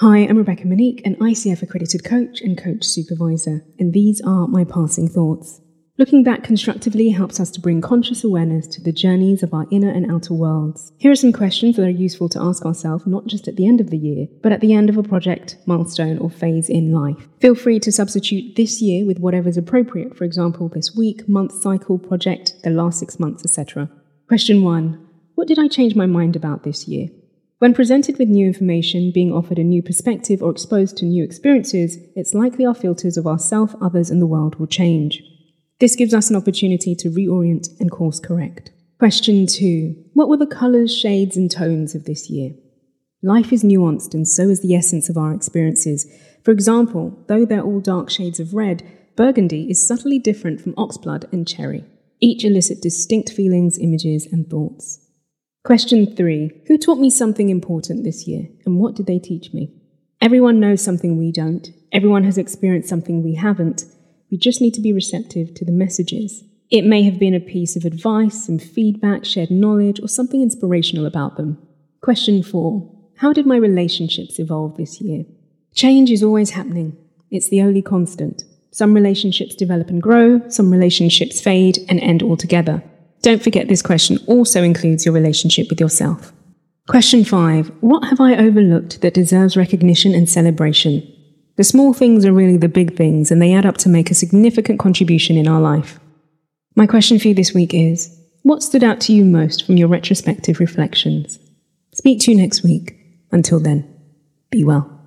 Hi, I'm Rebecca Monique, an ICF accredited coach and coach supervisor, and these are my passing thoughts. Looking back constructively helps us to bring conscious awareness to the journeys of our inner and outer worlds. Here are some questions that are useful to ask ourselves not just at the end of the year, but at the end of a project, milestone, or phase in life. Feel free to substitute this year with whatever is appropriate, for example, this week, month, cycle, project, the last six months, etc. Question 1. What did I change my mind about this year? When presented with new information, being offered a new perspective, or exposed to new experiences, it's likely our filters of ourself, others, and the world will change. This gives us an opportunity to reorient and course correct. Question two What were the colours, shades, and tones of this year? Life is nuanced, and so is the essence of our experiences. For example, though they're all dark shades of red, burgundy is subtly different from oxblood and cherry. Each elicit distinct feelings, images, and thoughts. Question three Who taught me something important this year, and what did they teach me? Everyone knows something we don't. Everyone has experienced something we haven't. We just need to be receptive to the messages. It may have been a piece of advice, some feedback, shared knowledge, or something inspirational about them. Question four How did my relationships evolve this year? Change is always happening, it's the only constant. Some relationships develop and grow, some relationships fade and end altogether. Don't forget this question also includes your relationship with yourself. Question five What have I overlooked that deserves recognition and celebration? The small things are really the big things, and they add up to make a significant contribution in our life. My question for you this week is What stood out to you most from your retrospective reflections? Speak to you next week. Until then, be well.